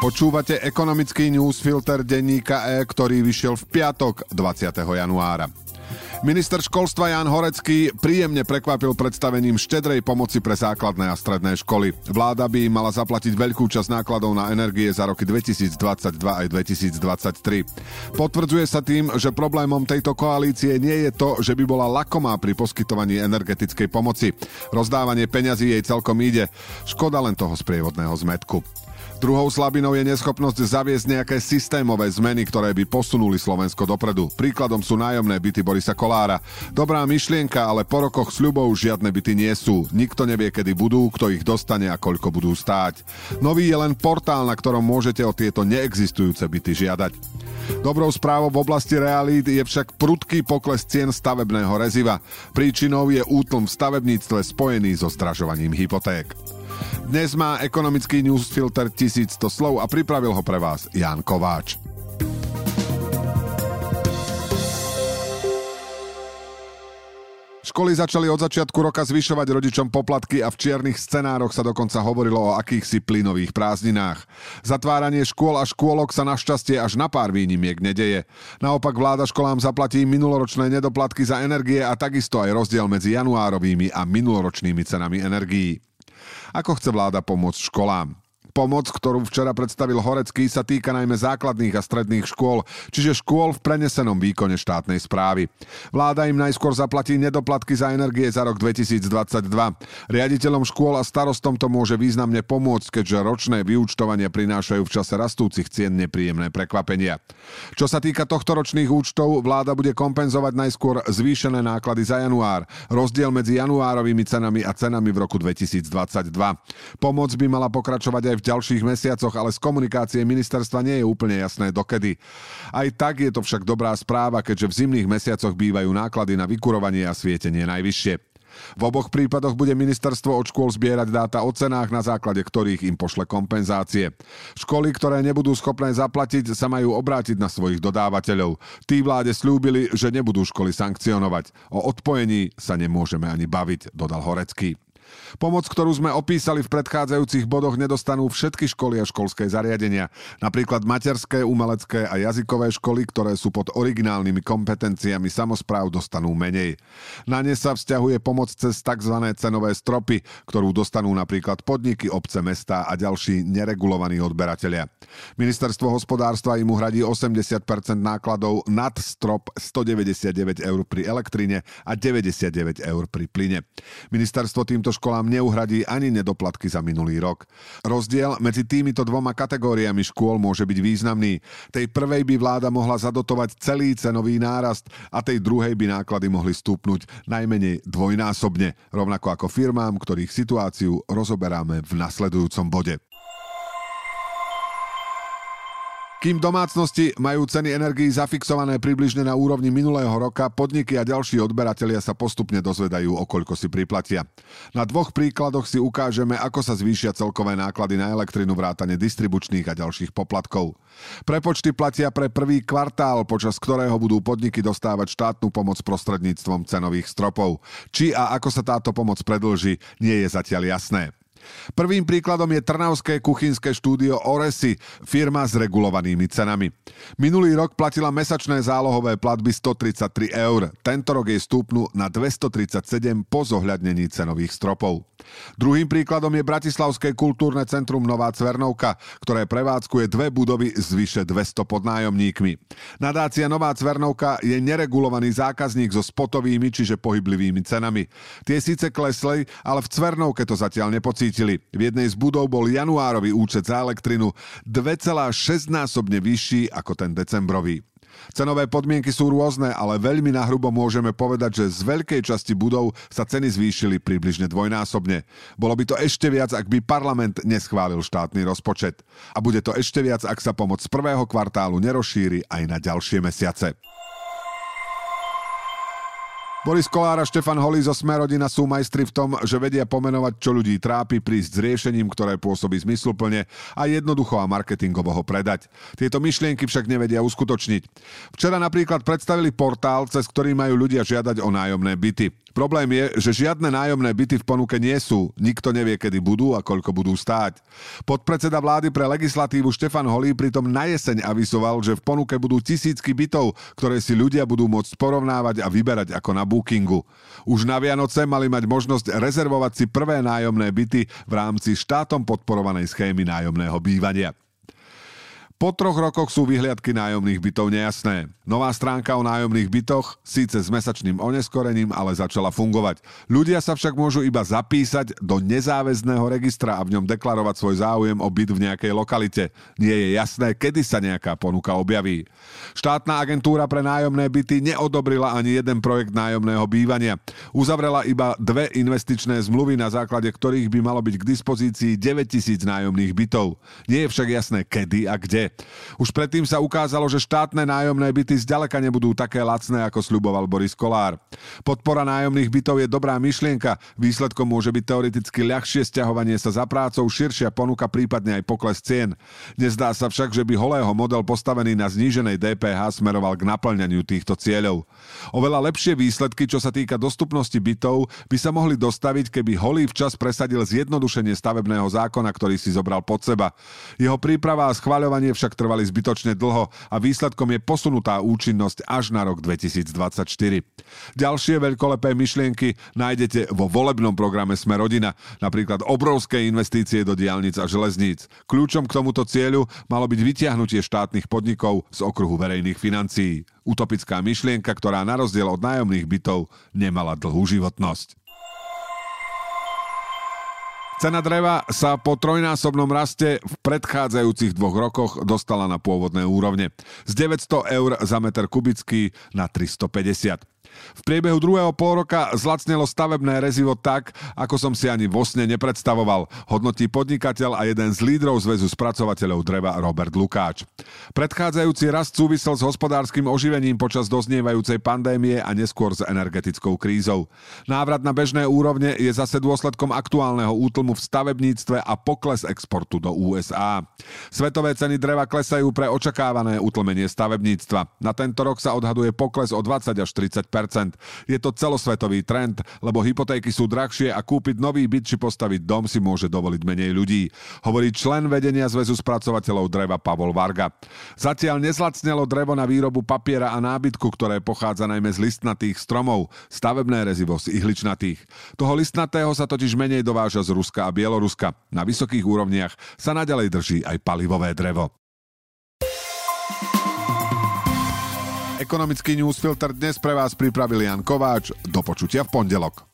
Počúvate ekonomický newsfilter denníka E, ktorý vyšiel v piatok 20. januára. Minister školstva Jan Horecký príjemne prekvapil predstavením štedrej pomoci pre základné a stredné školy. Vláda by im mala zaplatiť veľkú časť nákladov na energie za roky 2022 aj 2023. Potvrdzuje sa tým, že problémom tejto koalície nie je to, že by bola lakomá pri poskytovaní energetickej pomoci. Rozdávanie peňazí jej celkom ide. Škoda len toho sprievodného zmetku. Druhou slabinou je neschopnosť zaviesť nejaké systémové zmeny, ktoré by posunuli Slovensko dopredu. Príkladom sú nájomné byty Borisa Kolára. Dobrá myšlienka, ale po rokoch sľubov žiadne byty nie sú. Nikto nevie, kedy budú, kto ich dostane a koľko budú stáť. Nový je len portál, na ktorom môžete o tieto neexistujúce byty žiadať. Dobrou správou v oblasti realít je však prudký pokles cien stavebného reziva. Príčinou je útlm v stavebníctve spojený so zdražovaním hypoték. Dnes má ekonomický newsfilter 1100 slov a pripravil ho pre vás Jan Kováč. Školy začali od začiatku roka zvyšovať rodičom poplatky a v čiernych scenároch sa dokonca hovorilo o akýchsi plynových prázdninách. Zatváranie škôl a škôlok sa našťastie až na pár výnimiek nedeje. Naopak vláda školám zaplatí minuloročné nedoplatky za energie a takisto aj rozdiel medzi januárovými a minuloročnými cenami energií. Ako chce vláda pomôcť školám? Pomoc, ktorú včera predstavil Horecký, sa týka najmä základných a stredných škôl, čiže škôl v prenesenom výkone štátnej správy. Vláda im najskôr zaplatí nedoplatky za energie za rok 2022. Riaditeľom škôl a starostom to môže významne pomôcť, keďže ročné vyúčtovania prinášajú v čase rastúcich cien nepríjemné prekvapenia. Čo sa týka tohto ročných účtov, vláda bude kompenzovať najskôr zvýšené náklady za január, rozdiel medzi januárovými cenami a cenami v roku 2022. Pomoc by mala pokračovať aj v ďalších mesiacoch, ale z komunikácie ministerstva nie je úplne jasné dokedy. Aj tak je to však dobrá správa, keďže v zimných mesiacoch bývajú náklady na vykurovanie a svietenie najvyššie. V oboch prípadoch bude ministerstvo od škôl zbierať dáta o cenách, na základe ktorých im pošle kompenzácie. Školy, ktoré nebudú schopné zaplatiť, sa majú obrátiť na svojich dodávateľov. Tí vláde slúbili, že nebudú školy sankcionovať. O odpojení sa nemôžeme ani baviť, dodal Horecký. Pomoc, ktorú sme opísali v predchádzajúcich bodoch, nedostanú všetky školy a školské zariadenia. Napríklad materské, umelecké a jazykové školy, ktoré sú pod originálnymi kompetenciami samozpráv, dostanú menej. Na ne sa vzťahuje pomoc cez tzv. cenové stropy, ktorú dostanú napríklad podniky, obce, mesta a ďalší neregulovaní odberatelia. Ministerstvo hospodárstva im uhradí 80% nákladov nad strop 199 eur pri elektrine a 99 eur pri plyne. Ministerstvo týmto školám neuhradí ani nedoplatky za minulý rok. Rozdiel medzi týmito dvoma kategóriami škôl môže byť významný. Tej prvej by vláda mohla zadotovať celý cenový nárast a tej druhej by náklady mohli stúpnuť najmenej dvojnásobne, rovnako ako firmám, ktorých situáciu rozoberáme v nasledujúcom bode. Kým domácnosti majú ceny energií zafixované približne na úrovni minulého roka, podniky a ďalší odberatelia sa postupne dozvedajú, o koľko si priplatia. Na dvoch príkladoch si ukážeme, ako sa zvýšia celkové náklady na elektrinu vrátane distribučných a ďalších poplatkov. Prepočty platia pre prvý kvartál, počas ktorého budú podniky dostávať štátnu pomoc prostredníctvom cenových stropov. Či a ako sa táto pomoc predlží, nie je zatiaľ jasné. Prvým príkladom je Trnavské kuchynské štúdio Oresi, firma s regulovanými cenami. Minulý rok platila mesačné zálohové platby 133 eur. Tento rok jej stúpnu na 237 po zohľadnení cenových stropov. Druhým príkladom je Bratislavské kultúrne centrum Nová Cvernovka, ktoré prevádzkuje dve budovy s vyše 200 podnájomníkmi. Nadácia Nová Cvernovka je neregulovaný zákazník so spotovými, čiže pohyblivými cenami. Tie síce klesli, ale v Cvernovke to zatiaľ nepocítili zistili. V jednej z budov bol januárový účet za elektrinu 2,6 násobne vyšší ako ten decembrový. Cenové podmienky sú rôzne, ale veľmi nahrubo môžeme povedať, že z veľkej časti budov sa ceny zvýšili približne dvojnásobne. Bolo by to ešte viac, ak by parlament neschválil štátny rozpočet. A bude to ešte viac, ak sa pomoc z prvého kvartálu nerozšíri aj na ďalšie mesiace. Boris Kolár a Štefan Holý zo Smerodina sú majstri v tom, že vedia pomenovať, čo ľudí trápi, prísť s riešením, ktoré pôsobí zmysluplne a jednoducho a marketingovo ho predať. Tieto myšlienky však nevedia uskutočniť. Včera napríklad predstavili portál, cez ktorý majú ľudia žiadať o nájomné byty. Problém je, že žiadne nájomné byty v ponuke nie sú. Nikto nevie, kedy budú a koľko budú stáť. Podpredseda vlády pre legislatívu Štefan Holý pritom na jeseň avizoval, že v ponuke budú tisícky bytov, ktoré si ľudia budú môcť porovnávať a vyberať ako na bookingu. Už na Vianoce mali mať možnosť rezervovať si prvé nájomné byty v rámci štátom podporovanej schémy nájomného bývania. Po troch rokoch sú vyhliadky nájomných bytov nejasné. Nová stránka o nájomných bytoch, síce s mesačným oneskorením, ale začala fungovať. Ľudia sa však môžu iba zapísať do nezáväzného registra a v ňom deklarovať svoj záujem o byt v nejakej lokalite. Nie je jasné, kedy sa nejaká ponuka objaví. Štátna agentúra pre nájomné byty neodobrila ani jeden projekt nájomného bývania. Uzavrela iba dve investičné zmluvy, na základe ktorých by malo byť k dispozícii 9000 nájomných bytov. Nie je však jasné, kedy a kde. Už predtým sa ukázalo, že štátne nájomné byty zďaleka nebudú také lacné, ako sľuboval Boris Kolár. Podpora nájomných bytov je dobrá myšlienka, výsledkom môže byť teoreticky ľahšie stiahovanie sa za prácou, širšia ponuka, prípadne aj pokles cien. Nezdá sa však, že by holého model postavený na zníženej DPH smeroval k naplňaniu týchto cieľov. Oveľa lepšie výsledky, čo sa týka dostupnosti bytov, by sa mohli dostaviť, keby Holý včas presadil zjednodušenie stavebného zákona, ktorý si zobral pod seba. Jeho príprava a schváľovanie však trvali zbytočne dlho a výsledkom je posunutá účinnosť až na rok 2024. Ďalšie veľkolepé myšlienky nájdete vo volebnom programe Sme rodina, napríklad obrovské investície do diálnic a železníc. Kľúčom k tomuto cieľu malo byť vytiahnutie štátnych podnikov z okruhu verejných financií. Utopická myšlienka, ktorá na rozdiel od nájomných bytov nemala dlhú životnosť. Cena dreva sa po trojnásobnom raste v predchádzajúcich dvoch rokoch dostala na pôvodné úrovne. Z 900 eur za meter kubický na 350. V priebehu druhého pol roka zlacnelo stavebné rezivo tak, ako som si ani vo sne nepredstavoval, hodnotí podnikateľ a jeden z lídrov Zväzu spracovateľov dreva Robert Lukáč. Predchádzajúci rast súvisel s hospodárskym oživením počas doznievajúcej pandémie a neskôr s energetickou krízou. Návrat na bežné úrovne je zase dôsledkom aktuálneho útlmu v stavebníctve a pokles exportu do USA. Svetové ceny dreva klesajú pre očakávané utlmenie stavebníctva. Na tento rok sa odhaduje pokles o 20 až 30 je to celosvetový trend, lebo hypotéky sú drahšie a kúpiť nový byt či postaviť dom si môže dovoliť menej ľudí, hovorí člen vedenia Zväzu spracovateľov dreva Pavol Varga. Zatiaľ nezlacnelo drevo na výrobu papiera a nábytku, ktoré pochádza najmä z listnatých stromov, stavebné rezivo z ihličnatých. Toho listnatého sa totiž menej dováža z Ruska a Bieloruska. Na vysokých úrovniach sa naďalej drží aj palivové drevo. Ekonomický newsfilter dnes pre vás pripravil Jan Kováč. Do počutia v pondelok.